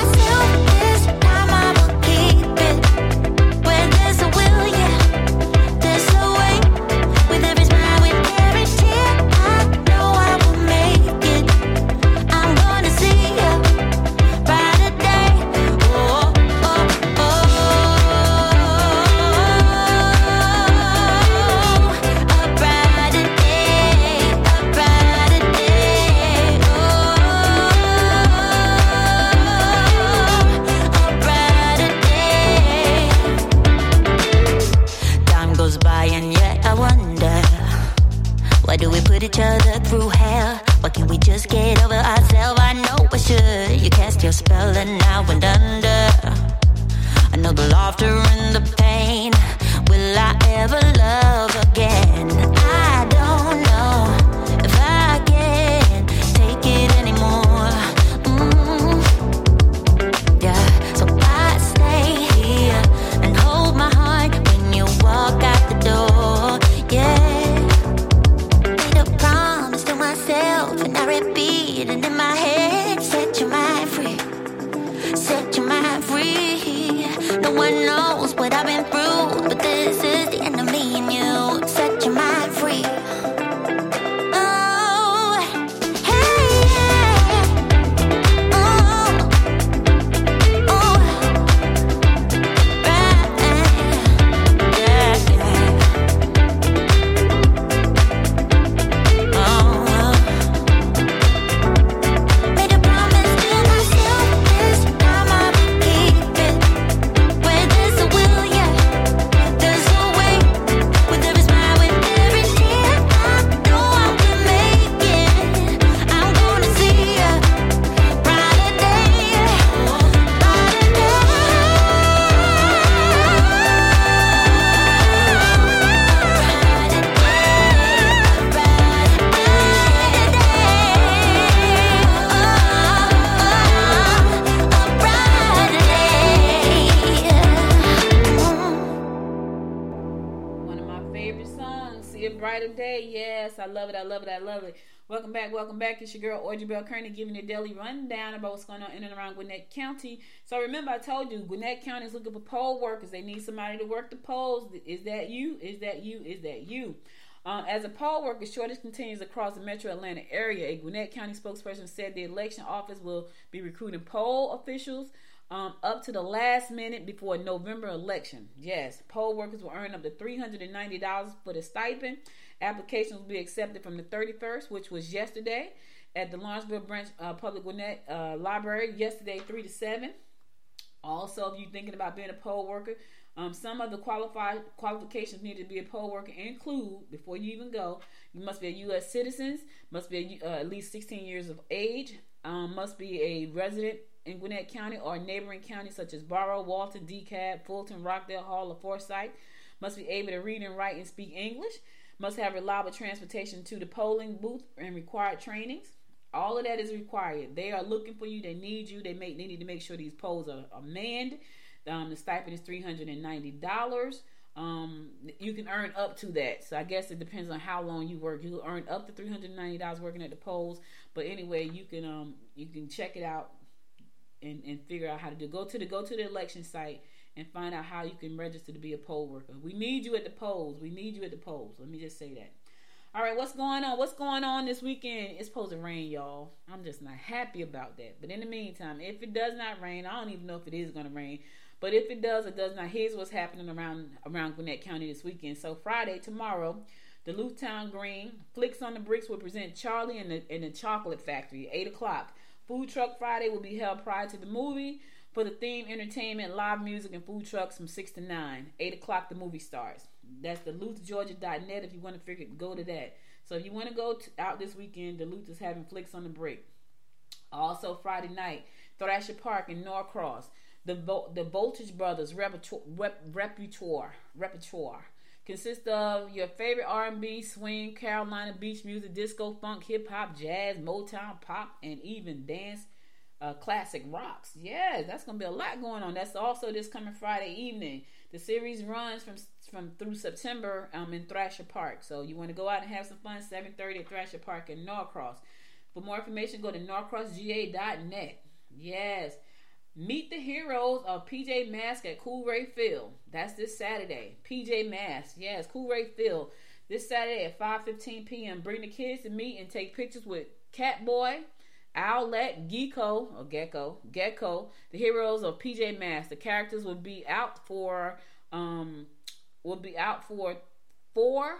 Brighter Day. Yes, I love it. I love it. I love it. Welcome back. Welcome back. It's your girl, Audrey Bell Kearney, giving you a daily rundown about what's going on in and around Gwinnett County. So remember, I told you, Gwinnett County is looking for poll workers. They need somebody to work the polls. Is that you? Is that you? Is that you? Um, as a poll worker, shortage continues across the metro Atlanta area. A Gwinnett County spokesperson said the election office will be recruiting poll officials um, up to the last minute before November election. Yes, poll workers will earn up to $390 for the stipend. Applications will be accepted from the 31st, which was yesterday, at the Lawrenceville Branch uh, Public Gwinnett uh, Library, yesterday, 3 to 7. Also, if you're thinking about being a poll worker, Um, some of the qualified qualifications needed to be a poll worker include before you even go. You must be a U.S. citizen, must be a, uh, at least 16 years of age, um, must be a resident in Gwinnett County or neighboring counties such as Barrow, Walton, DeKalb, Fulton, Rockdale, Hall, or Forsyth. Must be able to read and write and speak English. Must have reliable transportation to the polling booth and required trainings. All of that is required. They are looking for you. They need you. They make. They need to make sure these polls are, are manned. Um, the stipend is three hundred and ninety dollars. Um, you can earn up to that. So I guess it depends on how long you work. You earn up to three hundred ninety dollars working at the polls. But anyway, you can um you can check it out and, and figure out how to do. Go to the go to the election site and find out how you can register to be a poll worker. We need you at the polls. We need you at the polls. Let me just say that. All right, what's going on? What's going on this weekend? It's supposed to rain, y'all. I'm just not happy about that. But in the meantime, if it does not rain, I don't even know if it is going to rain. But if it does, it does not. Here's what's happening around around Gwinnett County this weekend. So Friday, tomorrow, Duluth Town Green Flicks on the Bricks will present Charlie and the, in the Chocolate Factory, eight o'clock. Food Truck Friday will be held prior to the movie for the theme entertainment, live music, and food trucks from 6 to 9. 8 o'clock, the movie starts. That's DuluthGeorgia.net if you want to figure go to that. So if you want to go out this weekend, Duluth is having flicks on the break. Also, Friday night, Thrasher Park in Norcross. The, the Voltage Brothers repertoire, rep, repertoire, repertoire consists of your favorite R&B, swing, Carolina beach music, disco, funk, hip hop, jazz, Motown, pop, and even dance uh, classic rocks. Yes, that's gonna be a lot going on. That's also this coming Friday evening. The series runs from from through September um, in Thrasher Park. So you want to go out and have some fun. 7:30 at Thrasher Park in Norcross. For more information, go to norcrossga.net. Yes. Meet the heroes of PJ Masks at Coolray Field. That's this Saturday. PJ Masks, yes, Coolray Field. This Saturday at 5:15 p.m. Bring the kids to meet and take pictures with Catboy, Owlette, Gecko, or Gecko, Gecko, the heroes of PJ Masks. The characters will be out for um will be out for four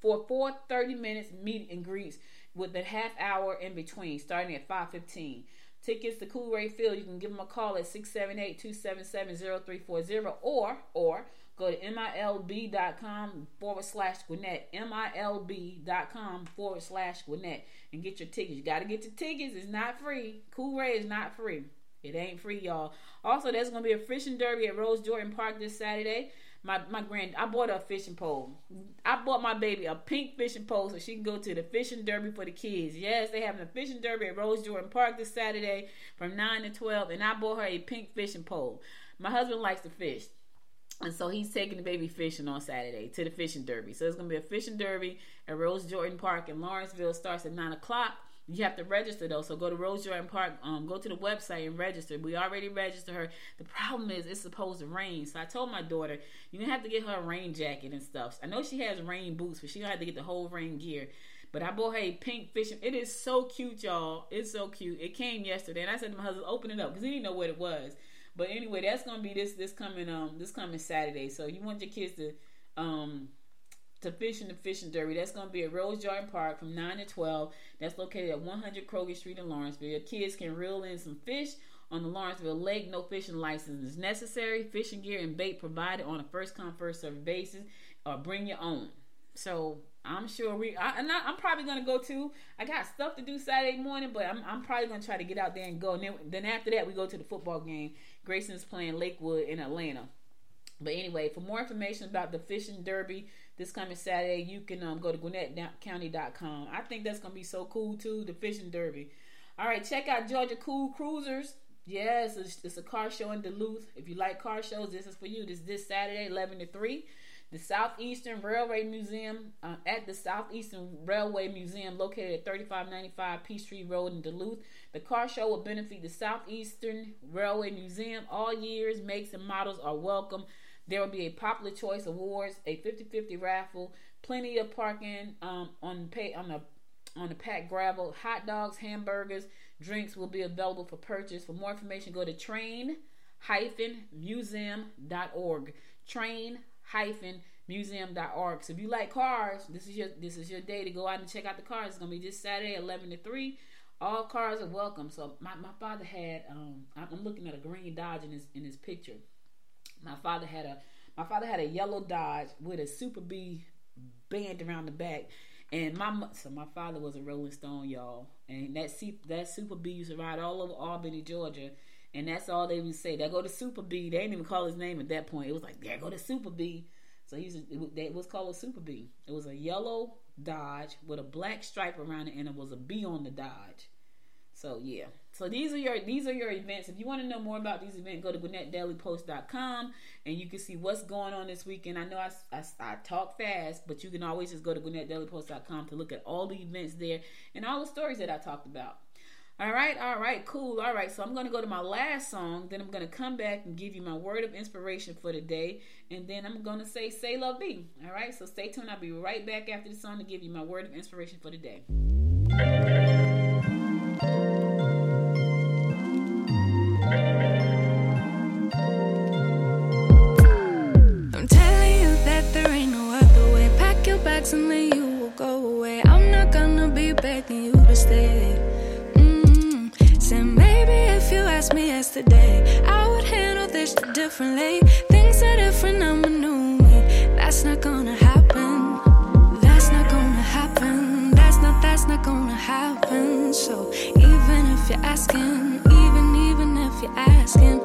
for four 30 minutes meet and greets with a half hour in between, starting at 5:15. Tickets to Coolray Field, you can give them a call at 678-277-0340 or or go to milb.com forward slash Gwinnett, milb.com forward slash Gwinnett and get your tickets. You got to get your tickets. It's not free. Coolray is not free. It ain't free, y'all. Also, there's going to be a fishing derby at Rhodes Jordan Park this Saturday my my grand I bought a fishing pole. I bought my baby a pink fishing pole so she can go to the fishing derby for the kids. Yes, they having a fishing derby at Rhodes Jordan Park this Saturday from nine to twelve, and I bought her a pink fishing pole. My husband likes to fish. And so he's taking the baby fishing on Saturday to the fishing derby. So it's gonna be a fishing derby at Rhodes Jordan Park in Lawrenceville. Starts at nine o'clock. You have to register though, so go to Rhodes Jordan Park. Um, go to the website and register. We already registered her. The problem is it's supposed to rain, so I told my daughter you're gonna have to get her a rain jacket and stuff. I know she has rain boots, but she gonna have to get the whole rain gear. But I bought her a pink fishing. It is so cute, y'all. It's so cute. It came yesterday, and I said to my husband, "Open it up," because he didn't know what it was. But anyway, that's gonna be this this coming um this coming Saturday. So you want your kids to um to fish in the fishing derby. That's going to be at Rhodes Jordan Park from 9 to 12. That's located at 100 Crogan Street in Lawrenceville. Your kids can reel in some fish on the Lawrenceville Lake. No fishing license is necessary. Fishing gear and bait provided on a first come first served basis, or bring your own. So I'm sure we. I, am I'm probably gonna go too. I got stuff to do Saturday morning, but I'm, I'm probably gonna try to get out there and go. And then, then after that, we go to the football game. Grayson's playing Lakewood in Atlanta. But anyway, for more information about the fishing derby, this coming Saturday, you can um, go to GwinnettCounty.com. I think that's going to be so cool too, the fishing derby. All right, check out Georgia Cool Cruisers. Yes, it's, it's, a car show in Duluth. If you like car shows, this is for you. This this Saturday, 11 to 3. The Southeastern Railway Museum uh, at the Southeastern Railway Museum, located at 3595 Peachtree Road in Duluth. The car show will benefit the Southeastern Railway Museum. All years, makes, and models are welcome. There will be a popular choice awards, a 50-50 raffle, plenty of parking um, on pay on the on the packed gravel. Hot dogs, hamburgers, drinks will be available for purchase. For more information, go to train-museum.org. Train-museum.org. So if you like cars, this is your this is your day to go out and check out the cars. It's gonna be this Saturday, 11 to 3. All cars are welcome. So my, my father had um I'm looking at a green Dodge in his in his picture My father had a my father had a yellow Dodge with a Super Bee band around the back. And my so my father was a Rolling Stone, y'all, and that that Super Bee used to ride all over Albany, Georgia, and that's all they would say. They go to Super Bee. They didn't even call his name at that point. It was like, there go to Super Bee. So he's it, it was called a Super Bee. It was a yellow Dodge with a black stripe around it, and it was a B on the Dodge. So yeah. So these are your these are your events. If you want to know more about these events, go to GwinnettDailyPost.com and you can see what's going on this weekend. I know I, I, I talk fast, but you can always just go to GwinnettDailyPost.com to look at all the events there and all the stories that I talked about. All right, all right, cool. All right, so I'm going to go to my last song. Then I'm going to come back and give you my word of inspiration for the day. And then I'm going to say, Say Love Thee. All right, so stay tuned. I'll be right back after the song to give you my word of inspiration for the day. I'm telling you that there ain't no other way. Pack your bags and then you will go away. I'm not gonna be begging you to stay. Said maybe if you asked me yesterday, I would handle this differently. Things are different, I'm a new me. That's not gonna happen. That's not gonna happen. That's not, that's not gonna happen. So even if you're asking, even, even if you're asking,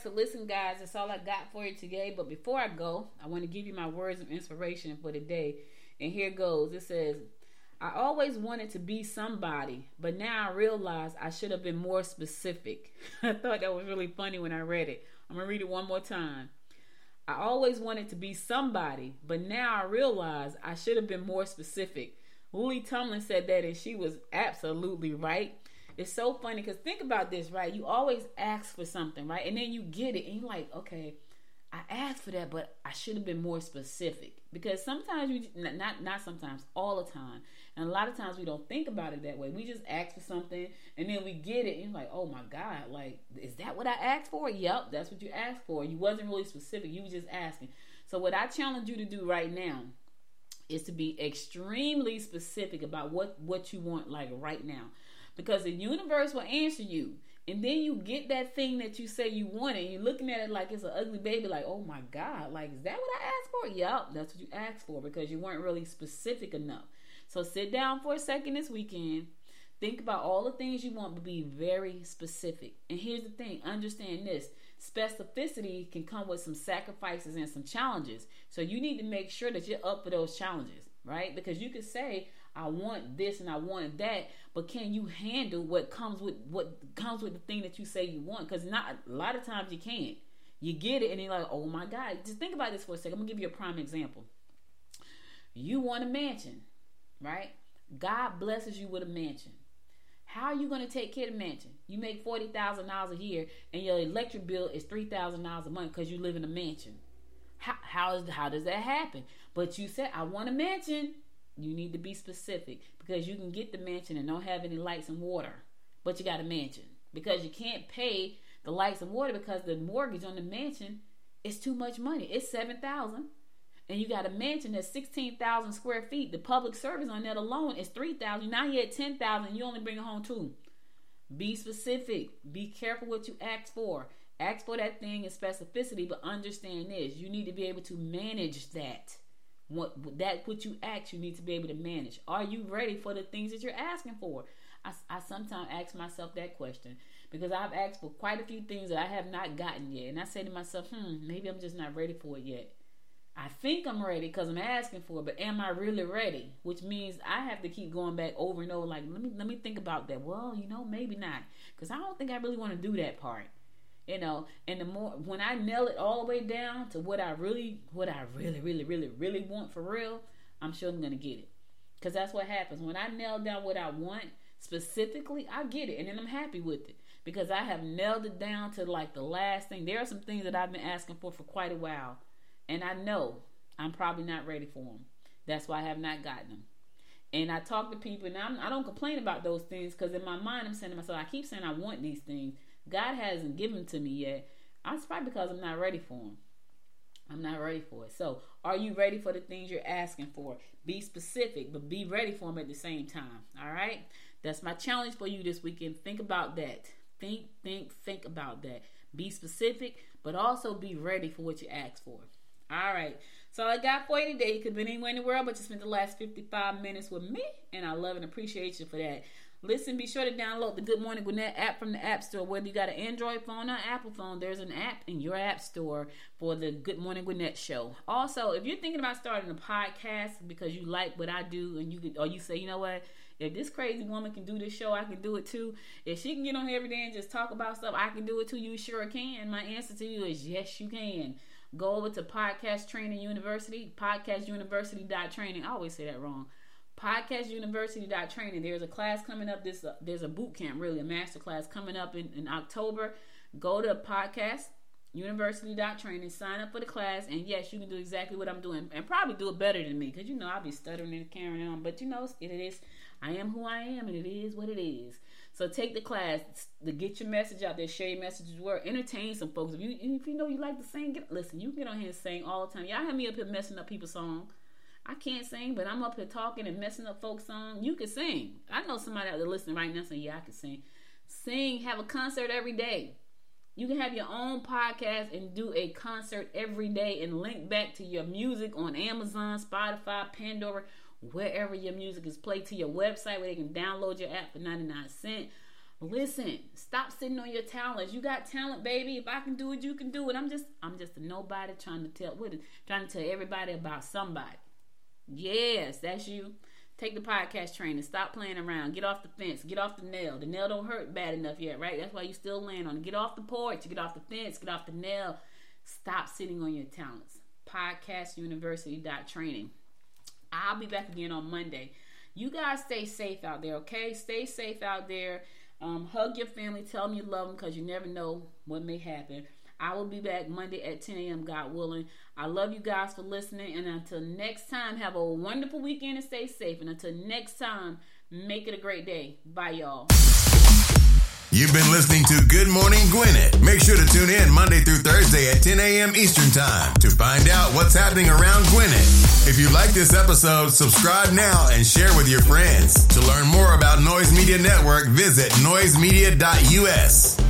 back. So, listen, guys, that's all I got for you today. But before I go, I want to give you my words of inspiration for the day. And here goes it says, I always wanted to be somebody, but now I realize I should have been more specific. I thought that was really funny when I read it. I'm going to read it one more time. I always wanted to be somebody, but now I realize I should have been more specific. Lily Tomlin said that, and she was absolutely right. It's so funny because think about this, right? You always ask for something, right? And then you get it, and you're like, okay, I asked for that, but I should have been more specific because sometimes we not not sometimes all the time, and a lot of times we don't think about it that way. We just ask for something and then we get it, and you're like, oh my god, like is that what I asked for? Yep, that's what you asked for. You wasn't really specific. You were just asking. So what I challenge you to do right now is to be extremely specific about what what you want like right now because the universe will answer you. And then you get that thing that you say you want and you're looking at it like it's an ugly baby like oh my god like is that what i asked for? Yep that's what you asked for because you weren't really specific enough. So sit down for a second this weekend. Think about all the things you want but be very specific. And here's the thing understand this. Specificity can come with some sacrifices and some challenges. So you need to make sure that you're up for those challenges right because you could say I want this and I want that, but can you handle what comes with what comes with the thing that you say you want? Because not a lot of times you can't. You get it and you're like, oh my God. Just think about this for a second. I'm gonna give you a prime example. You want a mansion, right? God blesses you with a mansion. How are you going to take care of the mansion? You make forty thousand dollars a year, and your electric bill is three thousand dollars a month because you live in a mansion. How how is how does that happen? But you said I want a mansion. You need to be specific because you can get the mansion and don't have any lights and water, but you got a mansion because you can't pay the lights and water because the mortgage on the mansion is too much money. It's seven thousand, and you got a mansion that's sixteen thousand square feet. The public service on that alone is three thousand. Now you at ten thousand. You only bring home two. Be specific. Be careful what you ask for. Ask for that thing in specificity, but understand this: you need to be able to manage that. What that what you ask, you need to be able to manage. Are you ready for the things that you're asking for? I, I sometimes ask myself that question because I've asked for quite a few things that I have not gotten yet, and I say to myself, hmm, maybe I'm just not ready for it yet. I think I'm ready because I'm asking for it, but am I really ready? Which means I have to keep going back over and over. Like, let me let me think about that. Well, you know, maybe not, because I don't think I really want to do that part you know and the more when i nail it all the way down to what i really what i really really really really want for real i'm sure i'm gonna get it. Because that's what happens. When i nail down what i want specifically i get it and then i'm happy with it. Because i have nailed it down to like the last thing. There are some things that i've been asking for for quite a while and i know i'm probably not ready for them that's why i have not gotten them and I talk to people, and I'm, I do not complain about those things because in my mind, I'm saying to myself, I keep saying I want these things, God hasn't given to me yet. Probably because I'm not ready for them. I'm not ready for it. So, are you ready for the things you're asking for? Be specific, but be ready for them at the same time. All right? That's my challenge for you this weekend. Think about that. Think, think, think about that. Be specific, but also be ready for what you ask for. All right. So I got for you today. You could have been anywhere in the world, but you spent the last 55 minutes with me, and I love and appreciate you for that. Listen, be sure to download the Good Morning Gwinnett app from the App Store. Whether you got an Android phone or Apple phone, there's an app in your App Store for the Good Morning Gwinnett show. Also, if you're thinking about starting a podcast because you like what I do, and you or you say, you know what, if this crazy woman can do this show, I can do it too. If she can get on here every day and just talk about stuff, I can do it too. You sure can. My answer to you is yes, you can. Go over to Podcast Training University, podcastuniversity.training. I always say that wrong podcastuniversity.training. There's a class coming up. This uh, there's a boot camp, really a master class coming up in, in October. Go to podcast university.training, sign up for the class, and yes, you can do exactly what I'm doing, and probably do it better than me, because you know I'll be stuttering and carrying on. But you know, it is I am who I am, and it is what it is. So take the class to get your message out there, share your messages, word, entertain some folks. If you if you know you like to sing, get, listen. You can get on here and sing all the time. Y'all have me up here messing up people's songs. I can't sing, but I'm up here talking and messing up folk song. You can sing. I know somebody out there listening right now saying, "Yeah, I can sing." Sing, have a concert every day. You can have your own podcast and do a concert every day and link back to your music on Amazon, Spotify, Pandora, wherever your music is played to your website where they can download your app for 99 cents. Listen, stop sitting on your talents. You got talent, baby. If I can do it, you can do it. I'm just I'm just a nobody trying to tell what trying to tell everybody about somebody. Yes, that's you. Take the podcast training. Stop playing around. Get off the fence. Get off the nail. The nail don't hurt bad enough yet, right? That's why you still laying on it. Get off the porch. Get off the fence. Get off the nail. Stop sitting on your talents. Podcastuniversity.training. I'll be back again on Monday. You guys stay safe out there, okay? Stay safe out there. Um, hug your family. Tell them you love them because you never know what may happen. I will be back Monday at 10 a.m. God willing. I love you guys for listening. And until next time, have a wonderful weekend and stay safe. And until next time, make it a great day. Bye, y'all. You've been listening to Good Morning Gwinnett. Make sure to tune in Monday through Thursday at 10 a.m. Eastern Time to find out what's happening around Gwinnett. If you like this episode, subscribe now and share with your friends. To learn more about Noise Media Network, visit noisemedia.us.